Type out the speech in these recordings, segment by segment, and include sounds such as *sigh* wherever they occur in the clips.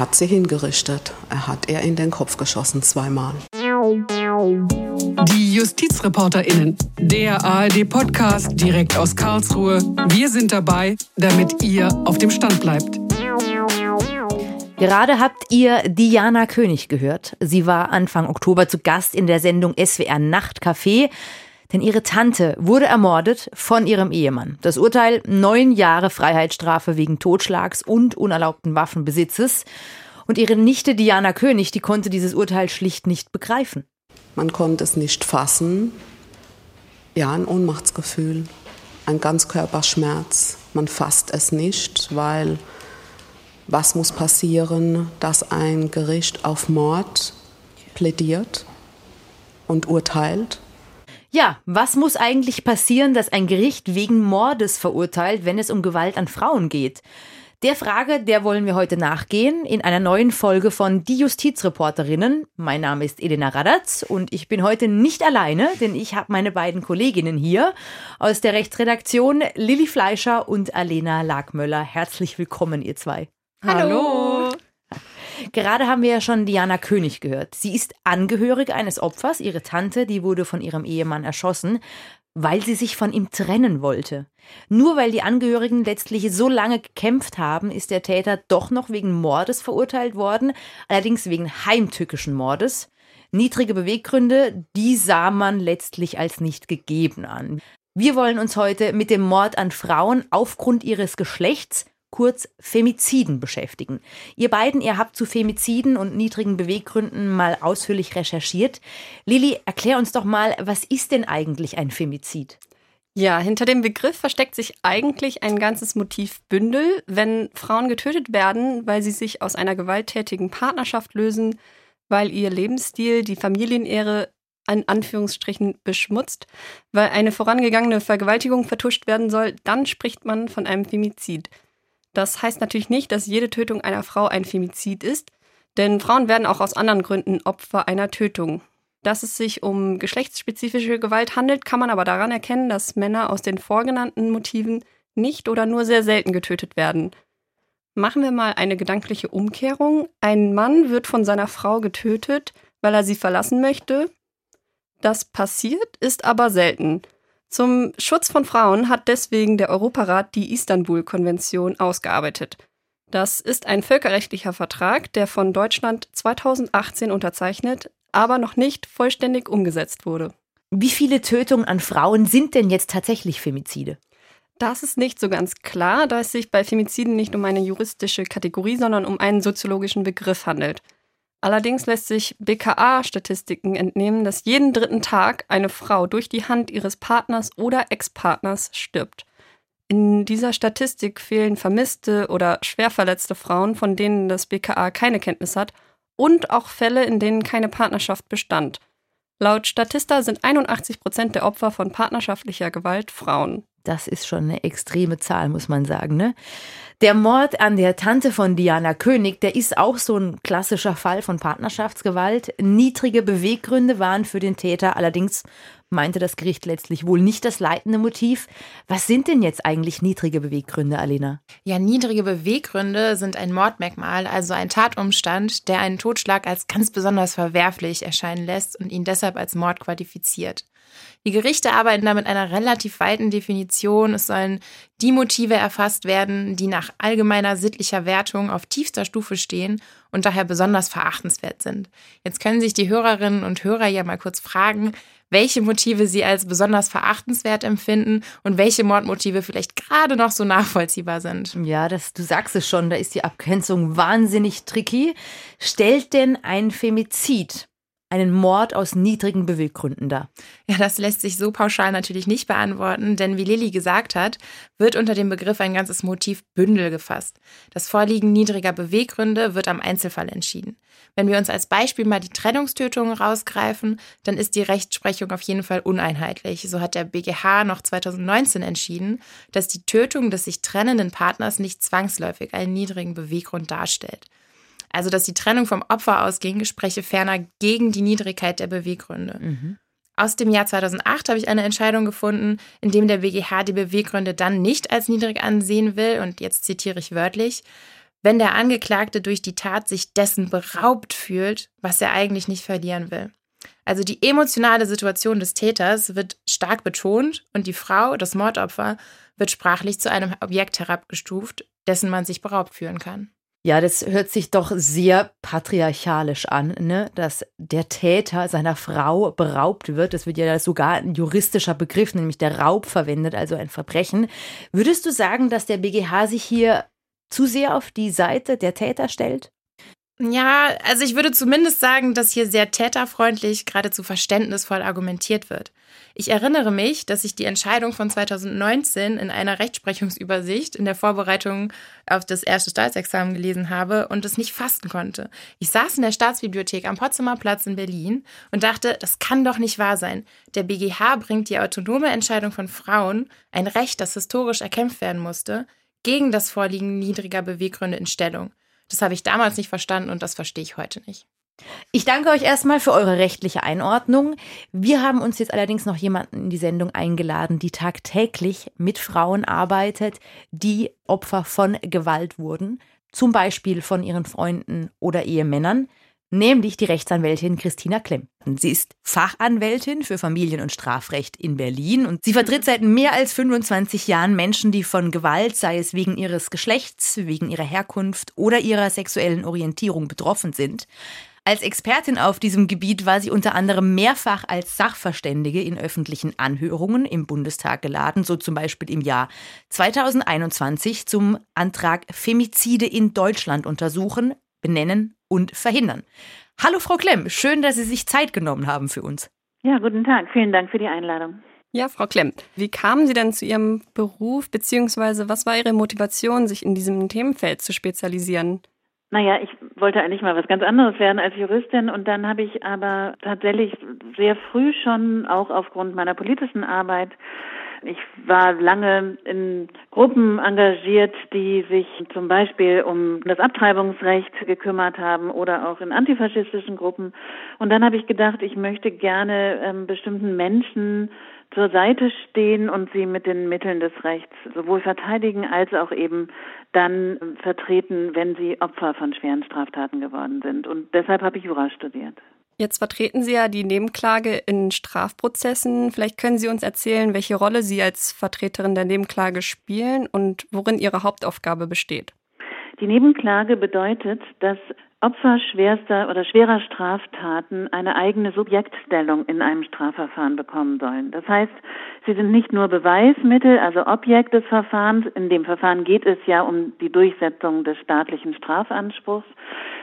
hat sie hingerichtet. Er hat ihr in den Kopf geschossen zweimal. Die JustizreporterInnen, der ARD-Podcast direkt aus Karlsruhe. Wir sind dabei, damit ihr auf dem Stand bleibt. Gerade habt ihr Diana König gehört. Sie war Anfang Oktober zu Gast in der Sendung SWR Nachtcafé. Denn ihre Tante wurde ermordet von ihrem Ehemann. Das Urteil neun Jahre Freiheitsstrafe wegen Totschlags und unerlaubten Waffenbesitzes. Und ihre Nichte Diana König, die konnte dieses Urteil schlicht nicht begreifen. Man konnte es nicht fassen. Ja, ein Ohnmachtsgefühl, ein Ganzkörperschmerz. Man fasst es nicht, weil was muss passieren, dass ein Gericht auf Mord plädiert und urteilt? Ja, was muss eigentlich passieren, dass ein Gericht wegen Mordes verurteilt, wenn es um Gewalt an Frauen geht? Der Frage, der wollen wir heute nachgehen in einer neuen Folge von Die Justizreporterinnen. Mein Name ist Elena Radatz und ich bin heute nicht alleine, denn ich habe meine beiden Kolleginnen hier aus der Rechtsredaktion, Lilly Fleischer und Alena Lagmöller. Herzlich willkommen, ihr zwei. Hallo. Gerade haben wir ja schon Diana König gehört. Sie ist Angehörige eines Opfers. Ihre Tante, die wurde von ihrem Ehemann erschossen, weil sie sich von ihm trennen wollte. Nur weil die Angehörigen letztlich so lange gekämpft haben, ist der Täter doch noch wegen Mordes verurteilt worden, allerdings wegen heimtückischen Mordes. Niedrige Beweggründe, die sah man letztlich als nicht gegeben an. Wir wollen uns heute mit dem Mord an Frauen aufgrund ihres Geschlechts kurz Femiziden beschäftigen. Ihr beiden, ihr habt zu Femiziden und niedrigen Beweggründen mal ausführlich recherchiert. Lilly, erklär uns doch mal, was ist denn eigentlich ein Femizid? Ja, hinter dem Begriff versteckt sich eigentlich ein ganzes Motivbündel. Wenn Frauen getötet werden, weil sie sich aus einer gewalttätigen Partnerschaft lösen, weil ihr Lebensstil die Familienehre in Anführungsstrichen beschmutzt, weil eine vorangegangene Vergewaltigung vertuscht werden soll, dann spricht man von einem Femizid. Das heißt natürlich nicht, dass jede Tötung einer Frau ein Femizid ist, denn Frauen werden auch aus anderen Gründen Opfer einer Tötung. Dass es sich um geschlechtsspezifische Gewalt handelt, kann man aber daran erkennen, dass Männer aus den vorgenannten Motiven nicht oder nur sehr selten getötet werden. Machen wir mal eine gedankliche Umkehrung. Ein Mann wird von seiner Frau getötet, weil er sie verlassen möchte. Das passiert, ist aber selten. Zum Schutz von Frauen hat deswegen der Europarat die Istanbul-Konvention ausgearbeitet. Das ist ein völkerrechtlicher Vertrag, der von Deutschland 2018 unterzeichnet, aber noch nicht vollständig umgesetzt wurde. Wie viele Tötungen an Frauen sind denn jetzt tatsächlich Femizide? Das ist nicht so ganz klar, da es sich bei Femiziden nicht um eine juristische Kategorie, sondern um einen soziologischen Begriff handelt. Allerdings lässt sich BKA-Statistiken entnehmen, dass jeden dritten Tag eine Frau durch die Hand ihres Partners oder Ex-Partners stirbt. In dieser Statistik fehlen vermisste oder schwer verletzte Frauen, von denen das BKA keine Kenntnis hat, und auch Fälle, in denen keine Partnerschaft bestand. Laut Statista sind 81 Prozent der Opfer von partnerschaftlicher Gewalt Frauen. Das ist schon eine extreme Zahl, muss man sagen. Ne? Der Mord an der Tante von Diana König, der ist auch so ein klassischer Fall von Partnerschaftsgewalt. Niedrige Beweggründe waren für den Täter allerdings meinte das Gericht letztlich wohl nicht das leitende Motiv. Was sind denn jetzt eigentlich niedrige Beweggründe, Alena? Ja, niedrige Beweggründe sind ein Mordmerkmal, also ein Tatumstand, der einen Totschlag als ganz besonders verwerflich erscheinen lässt und ihn deshalb als Mord qualifiziert. Die Gerichte arbeiten da mit einer relativ weiten Definition. Es sollen die Motive erfasst werden, die nach allgemeiner sittlicher Wertung auf tiefster Stufe stehen und daher besonders verachtenswert sind. Jetzt können sich die Hörerinnen und Hörer ja mal kurz fragen, welche Motive sie als besonders verachtenswert empfinden und welche Mordmotive vielleicht gerade noch so nachvollziehbar sind. Ja, das, du sagst es schon, da ist die Abgrenzung wahnsinnig tricky. Stellt denn ein Femizid einen Mord aus niedrigen Beweggründen dar? Ja, das lässt sich so pauschal natürlich nicht beantworten, denn wie Lilly gesagt hat, wird unter dem Begriff ein ganzes Motivbündel gefasst. Das Vorliegen niedriger Beweggründe wird am Einzelfall entschieden. Wenn wir uns als Beispiel mal die Trennungstötungen rausgreifen, dann ist die Rechtsprechung auf jeden Fall uneinheitlich. So hat der BGH noch 2019 entschieden, dass die Tötung des sich trennenden Partners nicht zwangsläufig einen niedrigen Beweggrund darstellt. Also, dass die Trennung vom Opfer ausging, spreche ferner gegen die Niedrigkeit der Beweggründe. Mhm. Aus dem Jahr 2008 habe ich eine Entscheidung gefunden, in dem der BGH die Beweggründe dann nicht als niedrig ansehen will, und jetzt zitiere ich wörtlich, wenn der Angeklagte durch die Tat sich dessen beraubt fühlt, was er eigentlich nicht verlieren will. Also die emotionale Situation des Täters wird stark betont und die Frau, das Mordopfer, wird sprachlich zu einem Objekt herabgestuft, dessen man sich beraubt fühlen kann. Ja, das hört sich doch sehr patriarchalisch an, ne? dass der Täter seiner Frau beraubt wird. Das wird ja sogar ein juristischer Begriff, nämlich der Raub verwendet, also ein Verbrechen. Würdest du sagen, dass der BGH sich hier zu sehr auf die Seite der Täter stellt? Ja, also ich würde zumindest sagen, dass hier sehr täterfreundlich, geradezu verständnisvoll argumentiert wird. Ich erinnere mich, dass ich die Entscheidung von 2019 in einer Rechtsprechungsübersicht in der Vorbereitung auf das erste Staatsexamen gelesen habe und es nicht fasten konnte. Ich saß in der Staatsbibliothek am Potsdamer Platz in Berlin und dachte, das kann doch nicht wahr sein. Der BGH bringt die autonome Entscheidung von Frauen, ein Recht, das historisch erkämpft werden musste, gegen das Vorliegen niedriger Beweggründe in Stellung. Das habe ich damals nicht verstanden und das verstehe ich heute nicht. Ich danke euch erstmal für eure rechtliche Einordnung. Wir haben uns jetzt allerdings noch jemanden in die Sendung eingeladen, die tagtäglich mit Frauen arbeitet, die Opfer von Gewalt wurden, zum Beispiel von ihren Freunden oder Ehemännern nämlich die Rechtsanwältin Christina Klemm. Sie ist Fachanwältin für Familien- und Strafrecht in Berlin und sie vertritt seit mehr als 25 Jahren Menschen, die von Gewalt, sei es wegen ihres Geschlechts, wegen ihrer Herkunft oder ihrer sexuellen Orientierung betroffen sind. Als Expertin auf diesem Gebiet war sie unter anderem mehrfach als Sachverständige in öffentlichen Anhörungen im Bundestag geladen, so zum Beispiel im Jahr 2021 zum Antrag Femizide in Deutschland untersuchen, benennen und verhindern. Hallo Frau Klemm, schön, dass Sie sich Zeit genommen haben für uns. Ja, guten Tag. Vielen Dank für die Einladung. Ja, Frau Klemm, wie kamen Sie denn zu Ihrem Beruf, beziehungsweise was war Ihre Motivation, sich in diesem Themenfeld zu spezialisieren? Naja, ich wollte eigentlich mal was ganz anderes werden als Juristin und dann habe ich aber tatsächlich sehr früh schon auch aufgrund meiner politischen Arbeit ich war lange in Gruppen engagiert, die sich zum Beispiel um das Abtreibungsrecht gekümmert haben oder auch in antifaschistischen Gruppen. Und dann habe ich gedacht, ich möchte gerne ähm, bestimmten Menschen zur Seite stehen und sie mit den Mitteln des Rechts sowohl verteidigen als auch eben dann vertreten, wenn sie Opfer von schweren Straftaten geworden sind. Und deshalb habe ich Jura studiert. Jetzt vertreten Sie ja die Nebenklage in Strafprozessen. Vielleicht können Sie uns erzählen, welche Rolle Sie als Vertreterin der Nebenklage spielen und worin Ihre Hauptaufgabe besteht. Die Nebenklage bedeutet, dass Opfer schwerster oder schwerer Straftaten eine eigene Subjektstellung in einem Strafverfahren bekommen sollen. Das heißt, sie sind nicht nur Beweismittel, also Objekt des Verfahrens. In dem Verfahren geht es ja um die Durchsetzung des staatlichen Strafanspruchs,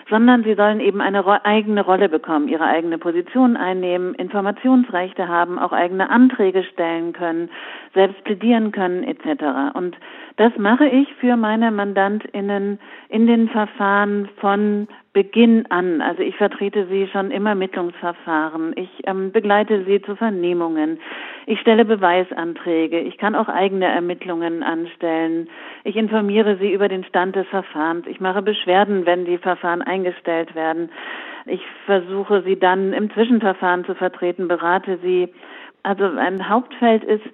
sondern sie sollen eben eine eigene Rolle bekommen, ihre eigene Position einnehmen, Informationsrechte haben, auch eigene Anträge stellen können, selbst plädieren können etc. Und das mache ich für meine Mandantinnen in den Verfahren von Beginn an. Also ich vertrete sie schon im Ermittlungsverfahren. Ich ähm, begleite sie zu Vernehmungen. Ich stelle Beweisanträge. Ich kann auch eigene Ermittlungen anstellen. Ich informiere sie über den Stand des Verfahrens. Ich mache Beschwerden, wenn die Verfahren eingestellt werden. Ich versuche sie dann im Zwischenverfahren zu vertreten, berate sie. Also ein Hauptfeld ist,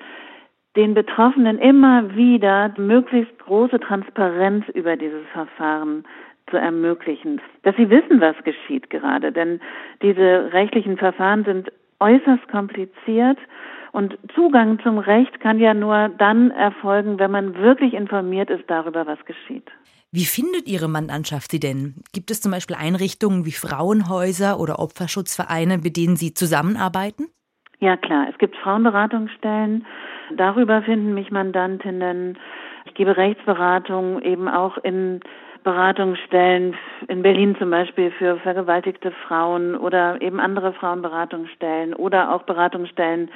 den Betroffenen immer wieder möglichst große Transparenz über dieses Verfahren zu ermöglichen, dass sie wissen, was geschieht gerade. Denn diese rechtlichen Verfahren sind äußerst kompliziert und Zugang zum Recht kann ja nur dann erfolgen, wenn man wirklich informiert ist darüber, was geschieht. Wie findet Ihre Mandantschaft Sie denn? Gibt es zum Beispiel Einrichtungen wie Frauenhäuser oder Opferschutzvereine, mit denen Sie zusammenarbeiten? Ja klar, es gibt Frauenberatungsstellen. Darüber finden mich Mandantinnen. Ich gebe Rechtsberatung eben auch in Beratungsstellen in Berlin zum Beispiel für vergewaltigte Frauen oder eben andere Frauenberatungsstellen oder auch Beratungsstellen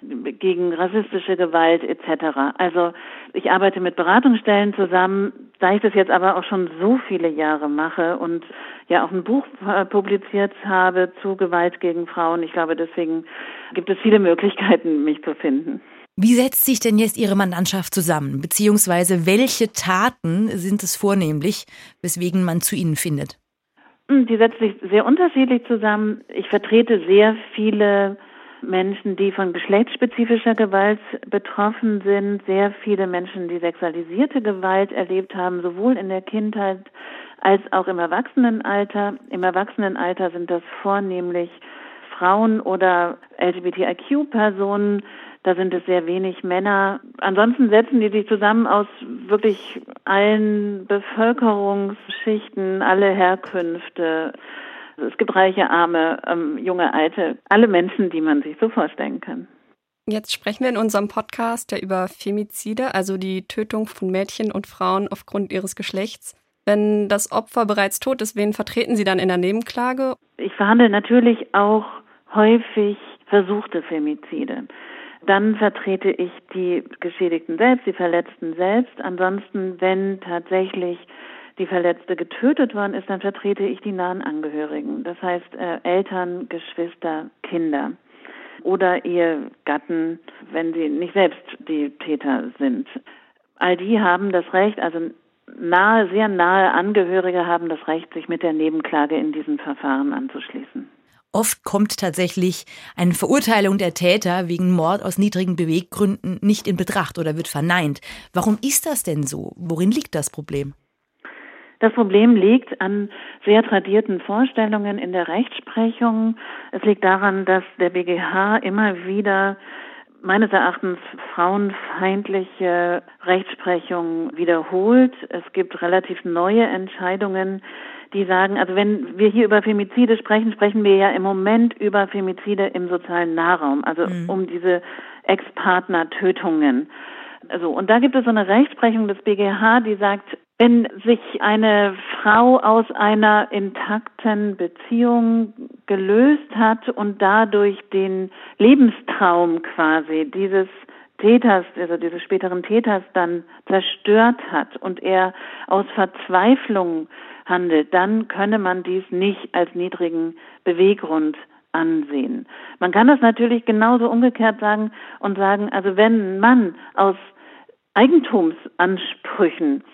gegen rassistische Gewalt etc. Also ich arbeite mit Beratungsstellen zusammen, da ich das jetzt aber auch schon so viele Jahre mache und ja auch ein Buch publiziert habe zu Gewalt gegen Frauen. Ich glaube, deswegen gibt es viele Möglichkeiten, mich zu finden. Wie setzt sich denn jetzt Ihre Mandantschaft zusammen? Beziehungsweise welche Taten sind es vornehmlich, weswegen man zu Ihnen findet? Hm, die setzt sich sehr unterschiedlich zusammen. Ich vertrete sehr viele Menschen, die von geschlechtsspezifischer Gewalt betroffen sind, sehr viele Menschen, die sexualisierte Gewalt erlebt haben, sowohl in der Kindheit als auch im Erwachsenenalter. Im Erwachsenenalter sind das vornehmlich Frauen oder LGBTIQ-Personen. Da sind es sehr wenig Männer. Ansonsten setzen die sich zusammen aus wirklich allen Bevölkerungsschichten, alle Herkünfte. Es gibt reiche, arme, ähm, junge, alte, alle Menschen, die man sich so vorstellen kann. Jetzt sprechen wir in unserem Podcast ja über Femizide, also die Tötung von Mädchen und Frauen aufgrund ihres Geschlechts. Wenn das Opfer bereits tot ist, wen vertreten Sie dann in der Nebenklage? Ich verhandle natürlich auch häufig versuchte Femizide. Dann vertrete ich die Geschädigten selbst, die Verletzten selbst. Ansonsten, wenn tatsächlich die Verletzte getötet worden ist, dann vertrete ich die nahen Angehörigen. Das heißt äh, Eltern, Geschwister, Kinder oder ihr Gatten, wenn sie nicht selbst die Täter sind. All die haben das Recht, also nahe, sehr nahe Angehörige haben das Recht, sich mit der Nebenklage in diesen Verfahren anzuschließen. Oft kommt tatsächlich eine Verurteilung der Täter wegen Mord aus niedrigen Beweggründen nicht in Betracht oder wird verneint. Warum ist das denn so? Worin liegt das Problem? Das Problem liegt an sehr tradierten Vorstellungen in der Rechtsprechung. Es liegt daran, dass der BGH immer wieder meines Erachtens frauenfeindliche Rechtsprechung wiederholt. Es gibt relativ neue Entscheidungen, die sagen, also wenn wir hier über Femizide sprechen, sprechen wir ja im Moment über Femizide im sozialen Nahraum, also mhm. um diese Ex-Partner-Tötungen. Also, und da gibt es so eine Rechtsprechung des BGH, die sagt, wenn sich eine Frau aus einer intakten Beziehung gelöst hat und dadurch den Lebenstraum quasi dieses Täters, also dieses späteren Täters dann zerstört hat und er aus Verzweiflung handelt, dann könne man dies nicht als niedrigen Beweggrund ansehen. Man kann das natürlich genauso umgekehrt sagen und sagen, also wenn ein Mann aus Eigentumsansprüchen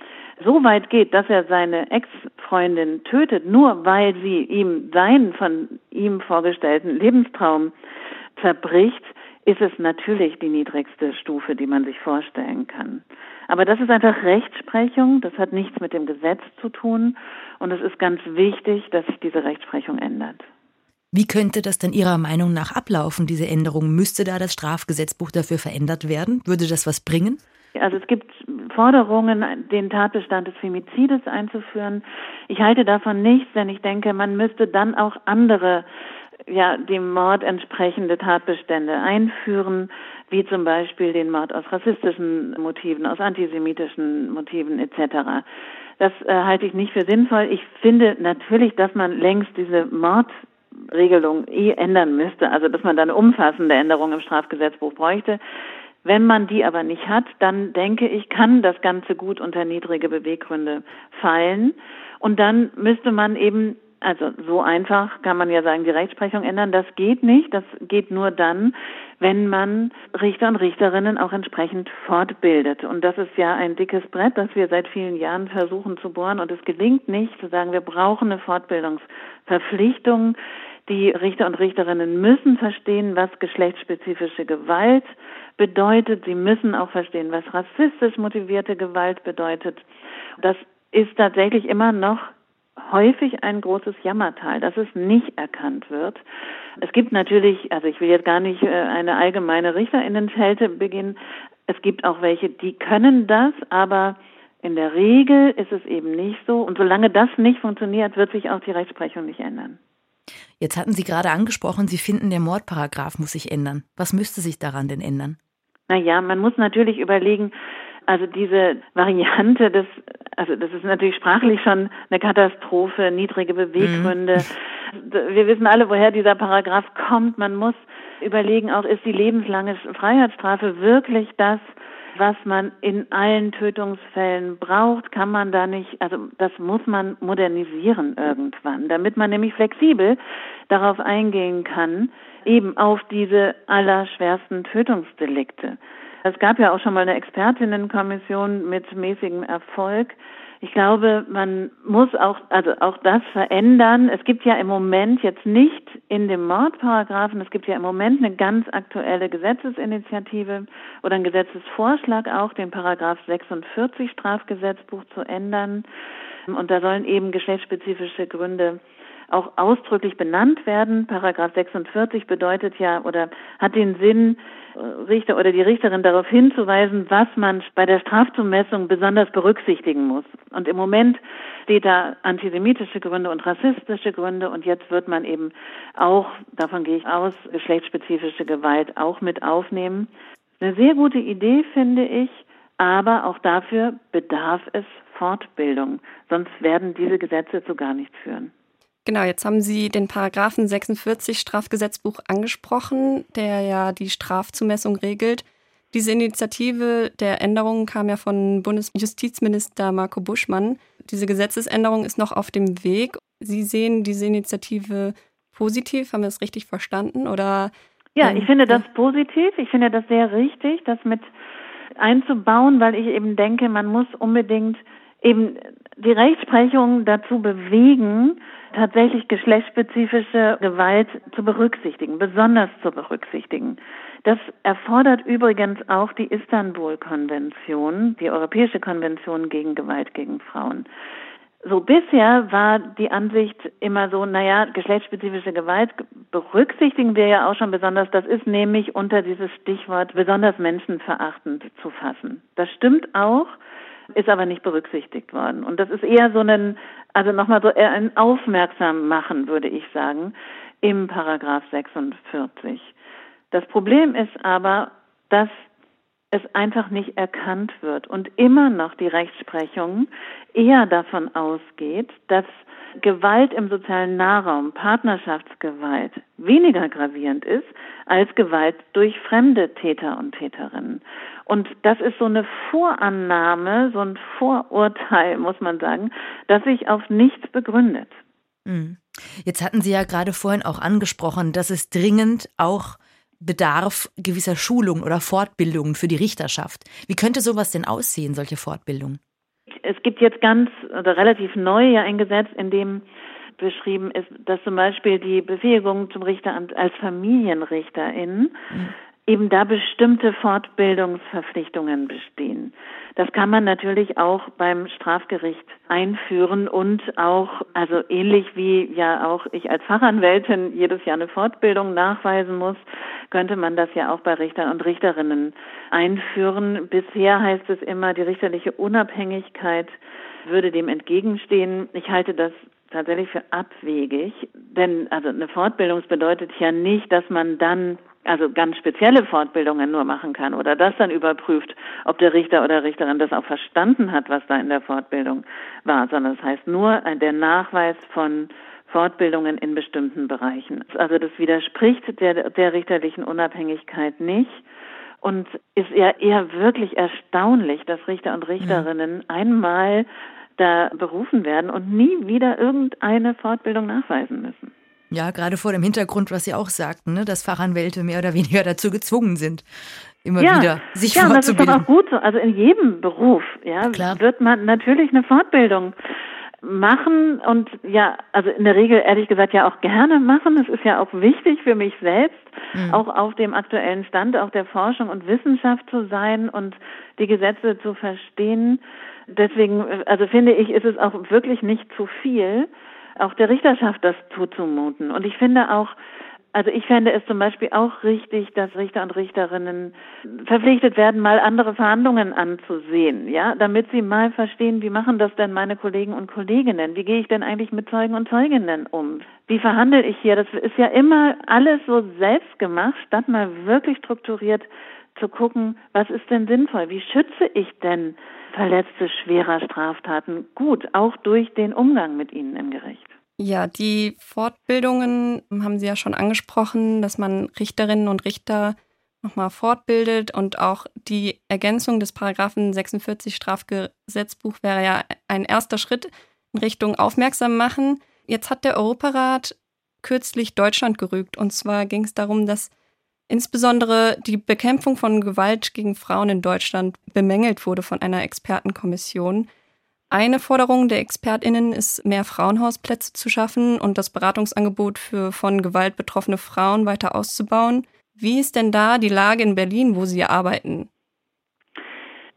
so weit geht, dass er seine Ex-Freundin tötet, nur weil sie ihm seinen von ihm vorgestellten Lebenstraum zerbricht, ist es natürlich die niedrigste Stufe, die man sich vorstellen kann. Aber das ist einfach Rechtsprechung, das hat nichts mit dem Gesetz zu tun und es ist ganz wichtig, dass sich diese Rechtsprechung ändert. Wie könnte das denn Ihrer Meinung nach ablaufen, diese Änderung? Müsste da das Strafgesetzbuch dafür verändert werden? Würde das was bringen? Also es gibt Forderungen, den Tatbestand des Femizides einzuführen. Ich halte davon nichts, denn ich denke, man müsste dann auch andere ja, dem Mord entsprechende Tatbestände einführen, wie zum Beispiel den Mord aus rassistischen Motiven, aus antisemitischen Motiven etc. Das äh, halte ich nicht für sinnvoll. Ich finde natürlich, dass man längst diese Mordregelung eh ändern müsste, also dass man da eine umfassende Änderung im Strafgesetzbuch bräuchte. Wenn man die aber nicht hat, dann denke ich, kann das Ganze gut unter niedrige Beweggründe fallen. Und dann müsste man eben, also so einfach kann man ja sagen, die Rechtsprechung ändern. Das geht nicht. Das geht nur dann, wenn man Richter und Richterinnen auch entsprechend fortbildet. Und das ist ja ein dickes Brett, das wir seit vielen Jahren versuchen zu bohren. Und es gelingt nicht zu sagen, wir brauchen eine Fortbildungsverpflichtung. Die Richter und Richterinnen müssen verstehen, was geschlechtsspezifische Gewalt bedeutet. Sie müssen auch verstehen, was rassistisch motivierte Gewalt bedeutet. Das ist tatsächlich immer noch häufig ein großes Jammertal, dass es nicht erkannt wird. Es gibt natürlich, also ich will jetzt gar nicht äh, eine allgemeine Richterinnenschelte beginnen. Es gibt auch welche, die können das, aber in der Regel ist es eben nicht so. Und solange das nicht funktioniert, wird sich auch die Rechtsprechung nicht ändern. Jetzt hatten Sie gerade angesprochen, Sie finden, der Mordparagraf muss sich ändern. Was müsste sich daran denn ändern? Naja, man muss natürlich überlegen, also diese Variante des, also das ist natürlich sprachlich schon eine Katastrophe, niedrige Beweggründe. Mhm. Wir wissen alle, woher dieser Paragraph kommt. Man muss überlegen, auch ist die lebenslange Freiheitsstrafe wirklich das, was man in allen Tötungsfällen braucht, kann man da nicht, also das muss man modernisieren irgendwann, damit man nämlich flexibel darauf eingehen kann, eben auf diese allerschwersten Tötungsdelikte. Es gab ja auch schon mal eine Expertinnenkommission mit mäßigem Erfolg, Ich glaube, man muss auch, also auch das verändern. Es gibt ja im Moment jetzt nicht in dem Mordparagraphen, es gibt ja im Moment eine ganz aktuelle Gesetzesinitiative oder einen Gesetzesvorschlag auch, den Paragraph 46 Strafgesetzbuch zu ändern. Und da sollen eben geschlechtsspezifische Gründe auch ausdrücklich benannt werden. Paragraph 46 bedeutet ja oder hat den Sinn, äh, Richter oder die Richterin darauf hinzuweisen, was man bei der Strafzumessung besonders berücksichtigen muss. Und im Moment steht da antisemitische Gründe und rassistische Gründe und jetzt wird man eben auch, davon gehe ich aus, geschlechtsspezifische Gewalt auch mit aufnehmen. Eine sehr gute Idee finde ich, aber auch dafür bedarf es Fortbildung, sonst werden diese Gesetze zu gar nichts führen. Genau, jetzt haben Sie den Paragraphen 46 Strafgesetzbuch angesprochen, der ja die Strafzumessung regelt. Diese Initiative der Änderungen kam ja von Bundesjustizminister Marco Buschmann. Diese Gesetzesänderung ist noch auf dem Weg. Sie sehen diese Initiative positiv, haben wir es richtig verstanden? Oder ja, ich finde das positiv. Ich finde das sehr richtig, das mit einzubauen, weil ich eben denke, man muss unbedingt eben die Rechtsprechung dazu bewegen, tatsächlich geschlechtsspezifische Gewalt zu berücksichtigen, besonders zu berücksichtigen. Das erfordert übrigens auch die Istanbul-Konvention, die Europäische Konvention gegen Gewalt gegen Frauen. So bisher war die Ansicht immer so, naja, geschlechtsspezifische Gewalt berücksichtigen wir ja auch schon besonders. Das ist nämlich unter dieses Stichwort besonders menschenverachtend zu fassen. Das stimmt auch ist aber nicht berücksichtigt worden. Und das ist eher so ein, also nochmal so eher ein Aufmerksam machen, würde ich sagen, im Paragraph 46. Das Problem ist aber, dass es einfach nicht erkannt wird und immer noch die Rechtsprechung eher davon ausgeht, dass Gewalt im sozialen Nahraum, Partnerschaftsgewalt, weniger gravierend ist als Gewalt durch fremde Täter und Täterinnen. Und das ist so eine Vorannahme, so ein Vorurteil, *laughs* muss man sagen, das sich auf nichts begründet. Hm. Jetzt hatten Sie ja gerade vorhin auch angesprochen, dass es dringend auch bedarf gewisser Schulungen oder Fortbildungen für die Richterschaft. Wie könnte sowas denn aussehen, solche Fortbildungen? Es gibt jetzt ganz oder relativ neu ja ein Gesetz, in dem beschrieben ist, dass zum Beispiel die Befähigung zum Richteramt als Familienrichterin mhm eben da bestimmte Fortbildungsverpflichtungen bestehen. Das kann man natürlich auch beim Strafgericht einführen und auch, also ähnlich wie ja auch ich als Fachanwältin jedes Jahr eine Fortbildung nachweisen muss, könnte man das ja auch bei Richtern und Richterinnen einführen. Bisher heißt es immer, die richterliche Unabhängigkeit würde dem entgegenstehen. Ich halte das tatsächlich für abwegig, denn also eine Fortbildung bedeutet ja nicht, dass man dann also ganz spezielle Fortbildungen nur machen kann oder das dann überprüft, ob der Richter oder Richterin das auch verstanden hat, was da in der Fortbildung war, sondern es das heißt nur der Nachweis von Fortbildungen in bestimmten Bereichen. Also das widerspricht der, der richterlichen Unabhängigkeit nicht und ist ja eher wirklich erstaunlich, dass Richter und Richterinnen ja. einmal da berufen werden und nie wieder irgendeine Fortbildung nachweisen müssen. Ja, gerade vor dem Hintergrund, was Sie auch sagten, ne, dass Fachanwälte mehr oder weniger *laughs* dazu gezwungen sind, immer ja, wieder sich ja, fortzubilden. Ja, das ist doch auch gut so. Also in jedem Beruf ja, Klar. wird man natürlich eine Fortbildung machen und ja, also in der Regel ehrlich gesagt ja auch gerne machen. Es ist ja auch wichtig für mich selbst, mhm. auch auf dem aktuellen Stand auch der Forschung und Wissenschaft zu sein und die Gesetze zu verstehen. Deswegen, also finde ich, ist es auch wirklich nicht zu viel auch der Richterschaft das zuzumuten. Und ich finde auch, also ich fände es zum Beispiel auch richtig, dass Richter und Richterinnen verpflichtet werden, mal andere Verhandlungen anzusehen, ja, damit sie mal verstehen, wie machen das denn meine Kollegen und Kolleginnen? Wie gehe ich denn eigentlich mit Zeugen und Zeuginnen um? Wie verhandle ich hier? Das ist ja immer alles so selbst gemacht, statt mal wirklich strukturiert zu gucken, was ist denn sinnvoll? Wie schütze ich denn Verletzte schwerer Straftaten gut, auch durch den Umgang mit ihnen im Gericht? Ja, die Fortbildungen haben Sie ja schon angesprochen, dass man Richterinnen und Richter nochmal fortbildet und auch die Ergänzung des Paragraphen 46 Strafgesetzbuch wäre ja ein erster Schritt in Richtung Aufmerksam machen. Jetzt hat der Europarat kürzlich Deutschland gerügt und zwar ging es darum, dass insbesondere die Bekämpfung von Gewalt gegen Frauen in Deutschland bemängelt wurde von einer Expertenkommission. Eine Forderung der ExpertInnen ist, mehr Frauenhausplätze zu schaffen und das Beratungsangebot für von Gewalt betroffene Frauen weiter auszubauen. Wie ist denn da die Lage in Berlin, wo Sie arbeiten?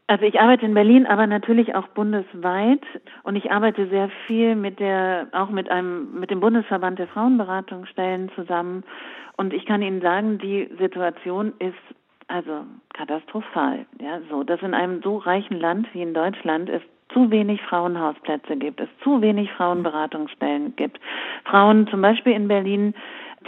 Also ich arbeite in Berlin, aber natürlich auch bundesweit und ich arbeite sehr viel mit der auch mit einem mit dem Bundesverband der Frauenberatungsstellen zusammen und ich kann Ihnen sagen, die Situation ist also katastrophal, ja, so, dass in einem so reichen Land wie in Deutschland es zu wenig Frauenhausplätze gibt, es zu wenig Frauenberatungsstellen gibt. Frauen zum Beispiel in Berlin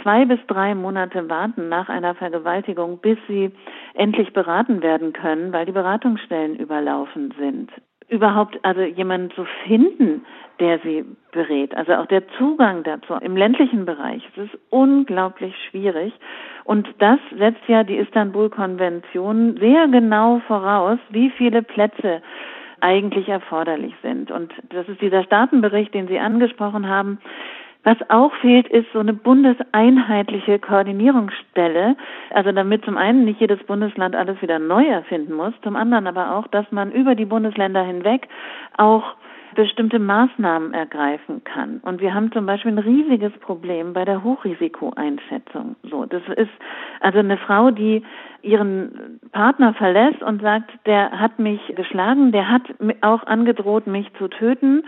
zwei bis drei Monate warten nach einer Vergewaltigung, bis sie endlich beraten werden können, weil die Beratungsstellen überlaufen sind. Überhaupt also jemanden zu finden, der sie berät, also auch der Zugang dazu im ländlichen Bereich, das ist unglaublich schwierig. Und das setzt ja die Istanbul-Konvention sehr genau voraus, wie viele Plätze eigentlich erforderlich sind. Und das ist dieser Staatenbericht, den Sie angesprochen haben. Was auch fehlt, ist so eine bundeseinheitliche Koordinierungsstelle. Also damit zum einen nicht jedes Bundesland alles wieder neu erfinden muss, zum anderen aber auch, dass man über die Bundesländer hinweg auch bestimmte Maßnahmen ergreifen kann. Und wir haben zum Beispiel ein riesiges Problem bei der Hochrisikoeinschätzung. So, das ist also eine Frau, die ihren Partner verlässt und sagt, der hat mich geschlagen, der hat auch angedroht, mich zu töten,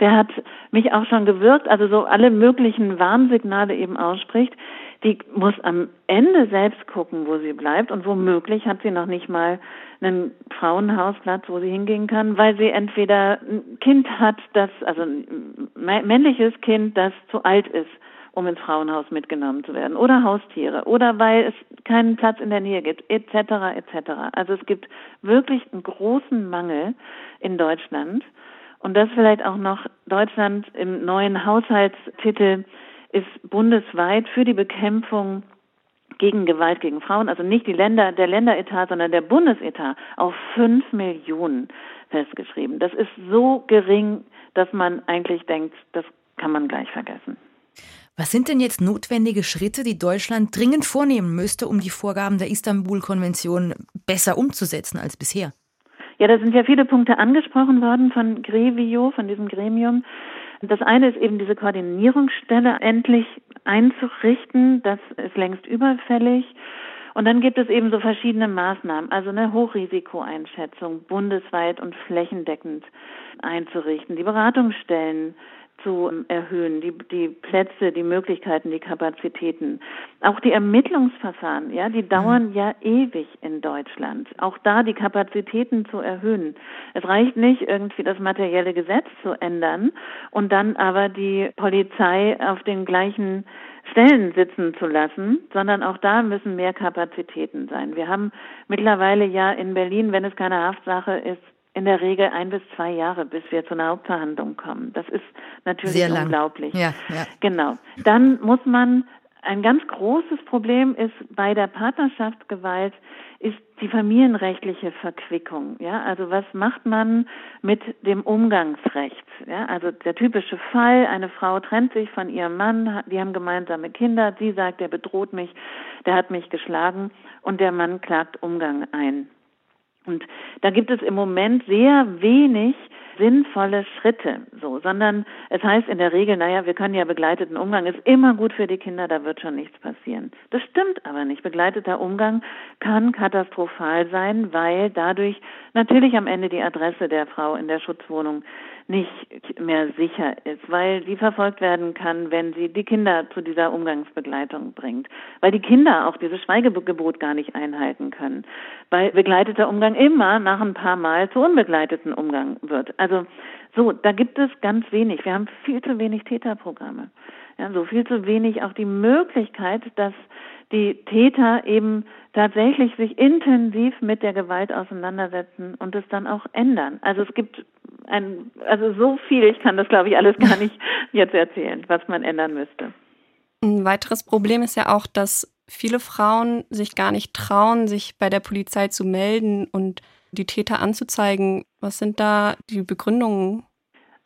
der hat mich auch schon gewirkt, also so alle möglichen Warnsignale eben ausspricht die muss am Ende selbst gucken, wo sie bleibt und womöglich hat sie noch nicht mal einen Frauenhausplatz, wo sie hingehen kann, weil sie entweder ein Kind hat, das, also ein männliches Kind, das zu alt ist, um ins Frauenhaus mitgenommen zu werden, oder Haustiere, oder weil es keinen Platz in der Nähe gibt, etc., etc. Also es gibt wirklich einen großen Mangel in Deutschland und das vielleicht auch noch Deutschland im neuen Haushaltstitel ist bundesweit für die Bekämpfung gegen Gewalt gegen Frauen, also nicht die Länder, der Länderetat, sondern der Bundesetat auf fünf Millionen festgeschrieben. Das ist so gering, dass man eigentlich denkt, das kann man gleich vergessen. Was sind denn jetzt notwendige Schritte, die Deutschland dringend vornehmen müsste, um die Vorgaben der Istanbul-Konvention besser umzusetzen als bisher? Ja, da sind ja viele Punkte angesprochen worden von Grevio, von diesem Gremium. Das eine ist eben diese Koordinierungsstelle endlich einzurichten. Das ist längst überfällig. Und dann gibt es eben so verschiedene Maßnahmen, also eine Hochrisikoeinschätzung bundesweit und flächendeckend einzurichten, die Beratungsstellen zu erhöhen, die, die Plätze, die Möglichkeiten, die Kapazitäten. Auch die Ermittlungsverfahren, ja, die dauern mhm. ja ewig in Deutschland. Auch da die Kapazitäten zu erhöhen. Es reicht nicht, irgendwie das materielle Gesetz zu ändern und dann aber die Polizei auf den gleichen Stellen sitzen zu lassen, sondern auch da müssen mehr Kapazitäten sein. Wir haben mittlerweile ja in Berlin, wenn es keine Haftsache ist, in der Regel ein bis zwei Jahre, bis wir zu einer Hauptverhandlung kommen. Das ist natürlich Sehr lang. unglaublich. Ja, ja. Genau. Dann muss man ein ganz großes Problem ist bei der Partnerschaftsgewalt ist die familienrechtliche Verquickung. Ja, also was macht man mit dem Umgangsrecht? Ja, also der typische Fall: Eine Frau trennt sich von ihrem Mann, die haben gemeinsame Kinder. Sie sagt, der bedroht mich, der hat mich geschlagen, und der Mann klagt Umgang ein. Und da gibt es im Moment sehr wenig sinnvolle Schritte, so, sondern es heißt in der Regel, naja, wir können ja begleiteten Umgang, ist immer gut für die Kinder, da wird schon nichts passieren. Das stimmt aber nicht. Begleiteter Umgang kann katastrophal sein, weil dadurch natürlich am Ende die Adresse der Frau in der Schutzwohnung nicht mehr sicher ist, weil sie verfolgt werden kann, wenn sie die Kinder zu dieser Umgangsbegleitung bringt, weil die Kinder auch dieses Schweigegebot gar nicht einhalten können, weil begleiteter Umgang immer nach ein paar Mal zu unbegleiteten Umgang wird. Also so, da gibt es ganz wenig. Wir haben viel zu wenig Täterprogramme. Ja, so viel zu wenig auch die Möglichkeit, dass die Täter eben tatsächlich sich intensiv mit der Gewalt auseinandersetzen und es dann auch ändern. Also es gibt ein, also so viel, ich kann das glaube ich alles gar nicht *laughs* jetzt erzählen, was man ändern müsste. Ein weiteres Problem ist ja auch, dass viele Frauen sich gar nicht trauen, sich bei der Polizei zu melden und die Täter anzuzeigen. Was sind da die Begründungen?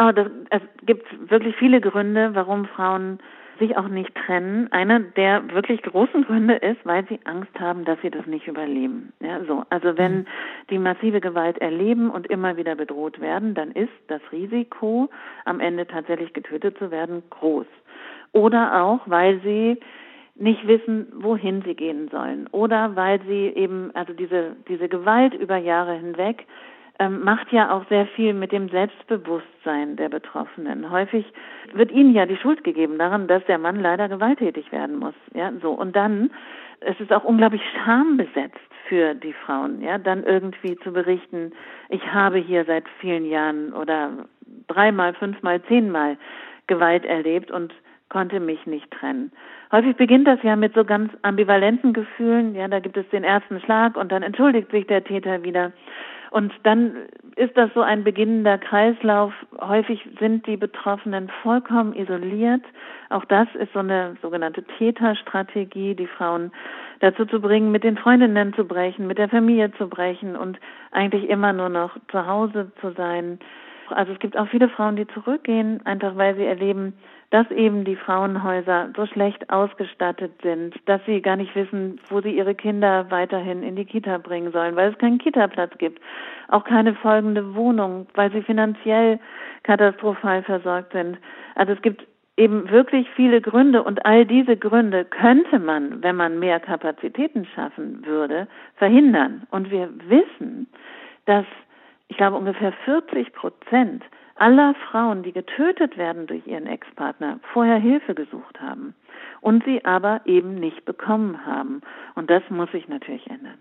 Oh, das, es gibt wirklich viele Gründe, warum Frauen sich auch nicht trennen. Einer der wirklich großen Gründe ist, weil sie Angst haben, dass sie das nicht überleben. Ja, so. Also wenn mhm. die massive Gewalt erleben und immer wieder bedroht werden, dann ist das Risiko, am Ende tatsächlich getötet zu werden, groß. Oder auch, weil sie nicht wissen, wohin sie gehen sollen. Oder weil sie eben, also diese, diese Gewalt über Jahre hinweg ähm, macht ja auch sehr viel mit dem Selbstbewusstsein der Betroffenen. Häufig wird ihnen ja die Schuld gegeben daran, dass der Mann leider gewalttätig werden muss. Ja, so. Und dann, es ist auch unglaublich schambesetzt für die Frauen, ja, dann irgendwie zu berichten, ich habe hier seit vielen Jahren oder dreimal, fünfmal, zehnmal Gewalt erlebt und konnte mich nicht trennen. Häufig beginnt das ja mit so ganz ambivalenten Gefühlen. Ja, da gibt es den ersten Schlag und dann entschuldigt sich der Täter wieder. Und dann ist das so ein beginnender Kreislauf. Häufig sind die Betroffenen vollkommen isoliert. Auch das ist so eine sogenannte Täterstrategie, die Frauen dazu zu bringen, mit den Freundinnen zu brechen, mit der Familie zu brechen und eigentlich immer nur noch zu Hause zu sein. Also es gibt auch viele Frauen, die zurückgehen, einfach weil sie erleben, dass eben die Frauenhäuser so schlecht ausgestattet sind, dass sie gar nicht wissen, wo sie ihre Kinder weiterhin in die Kita bringen sollen, weil es keinen Kita-Platz gibt, auch keine folgende Wohnung, weil sie finanziell katastrophal versorgt sind. Also es gibt eben wirklich viele Gründe und all diese Gründe könnte man, wenn man mehr Kapazitäten schaffen würde, verhindern. Und wir wissen, dass ich glaube ungefähr 40 Prozent aller Frauen, die getötet werden durch ihren Ex-Partner, vorher Hilfe gesucht haben und sie aber eben nicht bekommen haben. Und das muss sich natürlich ändern.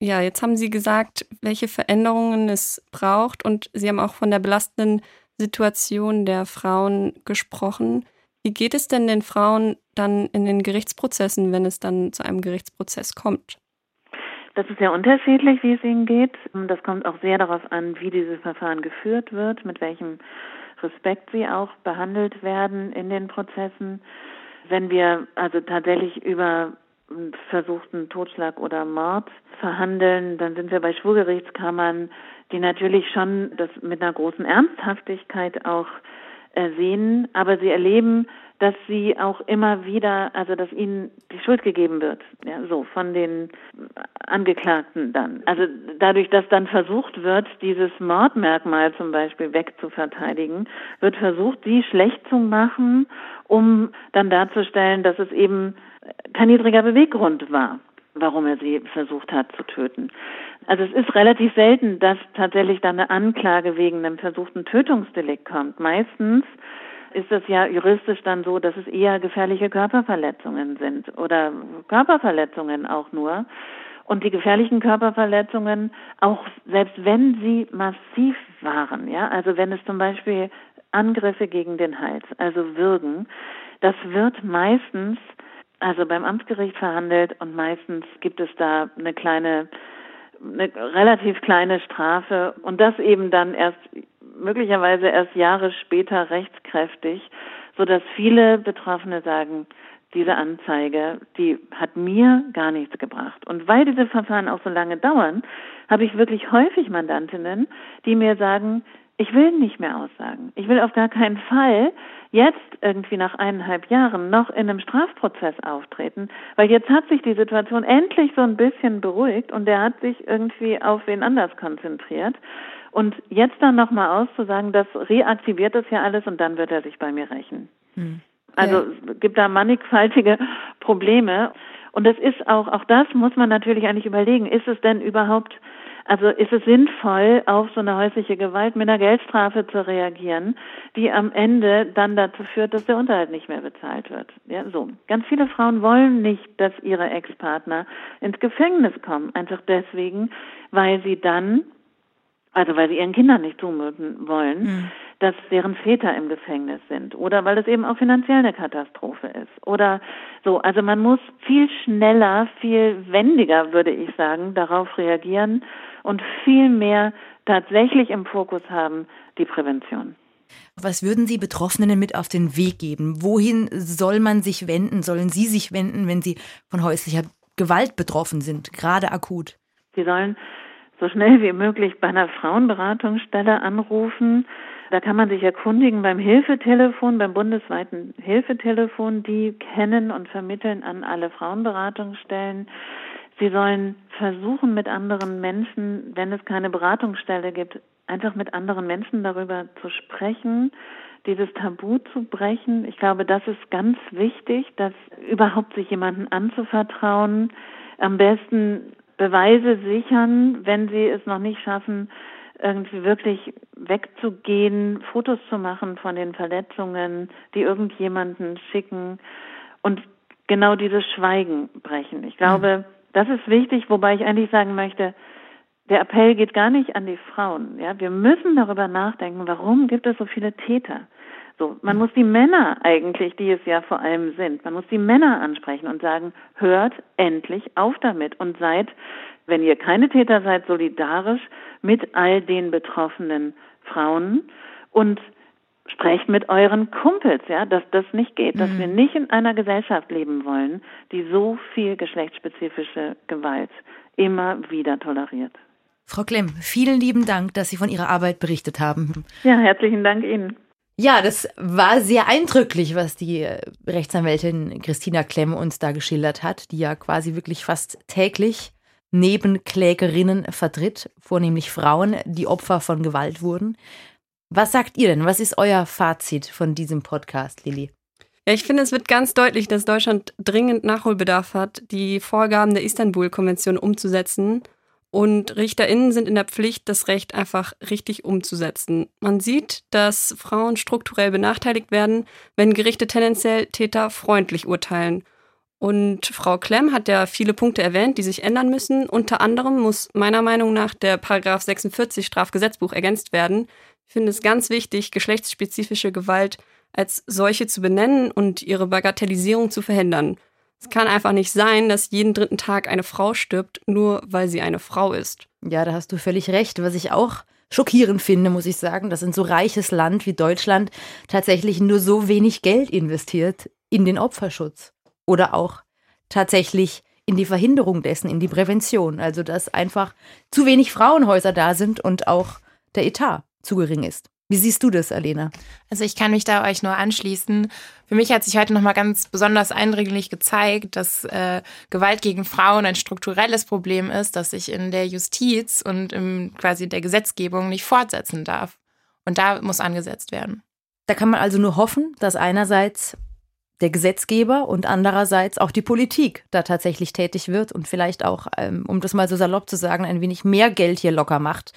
Ja, jetzt haben Sie gesagt, welche Veränderungen es braucht und Sie haben auch von der belastenden Situation der Frauen gesprochen. Wie geht es denn den Frauen dann in den Gerichtsprozessen, wenn es dann zu einem Gerichtsprozess kommt? Das ist sehr unterschiedlich, wie es ihnen geht. Das kommt auch sehr darauf an, wie dieses Verfahren geführt wird, mit welchem Respekt sie auch behandelt werden in den Prozessen. Wenn wir also tatsächlich über versuchten Totschlag oder Mord verhandeln, dann sind wir bei Schwurgerichtskammern, die natürlich schon das mit einer großen Ernsthaftigkeit auch sehen, aber sie erleben dass sie auch immer wieder, also dass ihnen die Schuld gegeben wird, ja, so von den Angeklagten dann. Also dadurch, dass dann versucht wird, dieses Mordmerkmal zum Beispiel wegzuverteidigen, wird versucht, sie schlecht zu machen, um dann darzustellen, dass es eben kein niedriger Beweggrund war warum er sie versucht hat zu töten. Also es ist relativ selten, dass tatsächlich dann eine Anklage wegen einem versuchten Tötungsdelikt kommt. Meistens ist es ja juristisch dann so, dass es eher gefährliche Körperverletzungen sind oder Körperverletzungen auch nur. Und die gefährlichen Körperverletzungen, auch selbst wenn sie massiv waren, ja, also wenn es zum Beispiel Angriffe gegen den Hals, also Würgen, das wird meistens also beim Amtsgericht verhandelt und meistens gibt es da eine kleine, eine relativ kleine Strafe und das eben dann erst möglicherweise erst Jahre später rechtskräftig, so dass viele Betroffene sagen, diese Anzeige, die hat mir gar nichts gebracht. Und weil diese Verfahren auch so lange dauern, habe ich wirklich häufig Mandantinnen, die mir sagen, ich will nicht mehr aussagen. Ich will auf gar keinen Fall jetzt irgendwie nach eineinhalb Jahren noch in einem Strafprozess auftreten, weil jetzt hat sich die Situation endlich so ein bisschen beruhigt und der hat sich irgendwie auf wen anders konzentriert. Und jetzt dann nochmal auszusagen, das reaktiviert das ja alles und dann wird er sich bei mir rächen. Hm. Also ja. es gibt da mannigfaltige Probleme. Und das ist auch, auch das muss man natürlich eigentlich überlegen. Ist es denn überhaupt, also ist es sinnvoll, auf so eine häusliche Gewalt mit einer Geldstrafe zu reagieren, die am Ende dann dazu führt, dass der Unterhalt nicht mehr bezahlt wird? Ja, so. Ganz viele Frauen wollen nicht, dass ihre Ex-Partner ins Gefängnis kommen. Einfach deswegen, weil sie dann also weil sie ihren Kindern nicht zumuten wollen, mhm. dass deren Väter im Gefängnis sind oder weil es eben auch finanziell eine Katastrophe ist oder so. Also man muss viel schneller, viel wendiger, würde ich sagen, darauf reagieren und viel mehr tatsächlich im Fokus haben die Prävention. Was würden Sie Betroffenen mit auf den Weg geben? Wohin soll man sich wenden? Sollen Sie sich wenden, wenn Sie von häuslicher Gewalt betroffen sind, gerade akut? Sie sollen so schnell wie möglich bei einer Frauenberatungsstelle anrufen. Da kann man sich erkundigen beim Hilfetelefon, beim bundesweiten Hilfetelefon. Die kennen und vermitteln an alle Frauenberatungsstellen. Sie sollen versuchen, mit anderen Menschen, wenn es keine Beratungsstelle gibt, einfach mit anderen Menschen darüber zu sprechen, dieses Tabu zu brechen. Ich glaube, das ist ganz wichtig, dass überhaupt sich jemanden anzuvertrauen, am besten Beweise sichern, wenn sie es noch nicht schaffen, irgendwie wirklich wegzugehen, Fotos zu machen von den Verletzungen, die irgendjemanden schicken und genau dieses Schweigen brechen. Ich glaube, mhm. Das ist wichtig, wobei ich eigentlich sagen möchte, der Appell geht gar nicht an die Frauen. Ja, wir müssen darüber nachdenken, warum gibt es so viele Täter? So, man muss die Männer eigentlich, die es ja vor allem sind, man muss die Männer ansprechen und sagen, hört endlich auf damit und seid, wenn ihr keine Täter seid, solidarisch mit all den betroffenen Frauen und sprecht mit euren Kumpels, ja, dass das nicht geht, dass mhm. wir nicht in einer Gesellschaft leben wollen, die so viel geschlechtsspezifische Gewalt immer wieder toleriert. Frau Klemm, vielen lieben Dank, dass Sie von Ihrer Arbeit berichtet haben. Ja, herzlichen Dank Ihnen. Ja, das war sehr eindrücklich, was die äh, Rechtsanwältin Christina Klemm uns da geschildert hat, die ja quasi wirklich fast täglich Nebenklägerinnen vertritt, vornehmlich Frauen, die Opfer von Gewalt wurden. Was sagt ihr denn? Was ist euer Fazit von diesem Podcast, Lilly? Ja, ich finde, es wird ganz deutlich, dass Deutschland dringend Nachholbedarf hat, die Vorgaben der Istanbul-Konvention umzusetzen und RichterInnen sind in der Pflicht, das Recht einfach richtig umzusetzen. Man sieht, dass Frauen strukturell benachteiligt werden, wenn Gerichte tendenziell Täter freundlich urteilen. Und Frau Klemm hat ja viele Punkte erwähnt, die sich ändern müssen. Unter anderem muss meiner Meinung nach der Paragraph 46 Strafgesetzbuch ergänzt werden. Ich finde es ganz wichtig, geschlechtsspezifische Gewalt als solche zu benennen und ihre Bagatellisierung zu verhindern. Es kann einfach nicht sein, dass jeden dritten Tag eine Frau stirbt, nur weil sie eine Frau ist. Ja, da hast du völlig recht. Was ich auch schockierend finde, muss ich sagen, dass in so reiches Land wie Deutschland tatsächlich nur so wenig Geld investiert in den Opferschutz oder auch tatsächlich in die Verhinderung dessen, in die Prävention. Also dass einfach zu wenig Frauenhäuser da sind und auch der Etat zu gering ist. Wie siehst du das, Alena? Also ich kann mich da euch nur anschließen. Für mich hat sich heute nochmal ganz besonders eindringlich gezeigt, dass äh, Gewalt gegen Frauen ein strukturelles Problem ist, das sich in der Justiz und im quasi der Gesetzgebung nicht fortsetzen darf. Und da muss angesetzt werden. Da kann man also nur hoffen, dass einerseits der Gesetzgeber und andererseits auch die Politik da tatsächlich tätig wird und vielleicht auch, ähm, um das mal so salopp zu sagen, ein wenig mehr Geld hier locker macht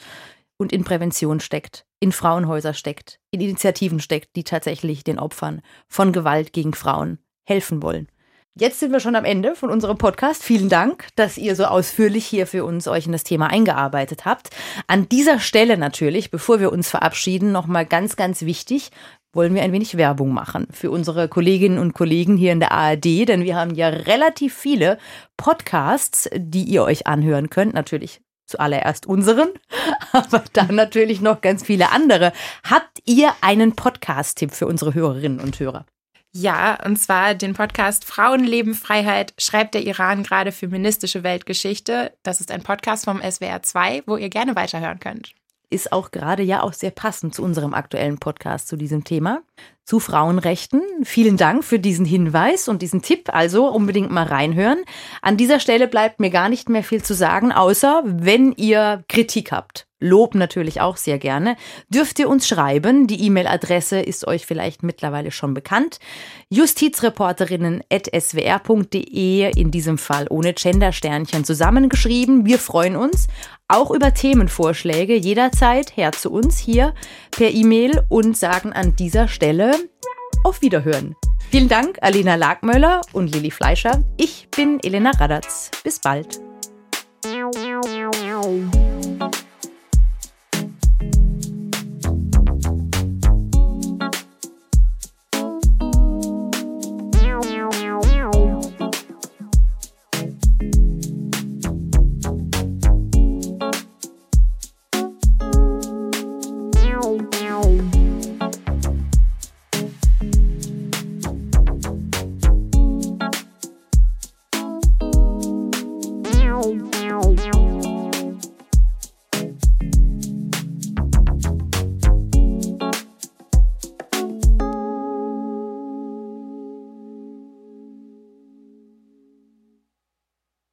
und in Prävention steckt, in Frauenhäuser steckt, in Initiativen steckt, die tatsächlich den Opfern von Gewalt gegen Frauen helfen wollen. Jetzt sind wir schon am Ende von unserem Podcast. Vielen Dank, dass ihr so ausführlich hier für uns euch in das Thema eingearbeitet habt. An dieser Stelle natürlich, bevor wir uns verabschieden, nochmal ganz, ganz wichtig, wollen wir ein wenig Werbung machen für unsere Kolleginnen und Kollegen hier in der ARD, denn wir haben ja relativ viele Podcasts, die ihr euch anhören könnt. Natürlich zuallererst unseren, *laughs* aber dann natürlich noch ganz viele andere. Habt ihr einen Podcast-Tipp für unsere Hörerinnen und Hörer? Ja, und zwar den Podcast Frauenleben Freiheit schreibt der Iran gerade feministische Weltgeschichte. Das ist ein Podcast vom SWR 2, wo ihr gerne weiterhören könnt ist auch gerade ja auch sehr passend zu unserem aktuellen Podcast zu diesem Thema, zu Frauenrechten. Vielen Dank für diesen Hinweis und diesen Tipp. Also unbedingt mal reinhören. An dieser Stelle bleibt mir gar nicht mehr viel zu sagen, außer wenn ihr Kritik habt. Lob natürlich auch sehr gerne. Dürft ihr uns schreiben. Die E-Mail-Adresse ist euch vielleicht mittlerweile schon bekannt. Justizreporterinnen.swr.de, in diesem Fall ohne Gender-Sternchen zusammengeschrieben. Wir freuen uns auch über Themenvorschläge jederzeit her zu uns hier per E-Mail und sagen an dieser Stelle auf Wiederhören. Vielen Dank, Alina Lagmöller und Lilly Fleischer. Ich bin Elena Radatz. Bis bald.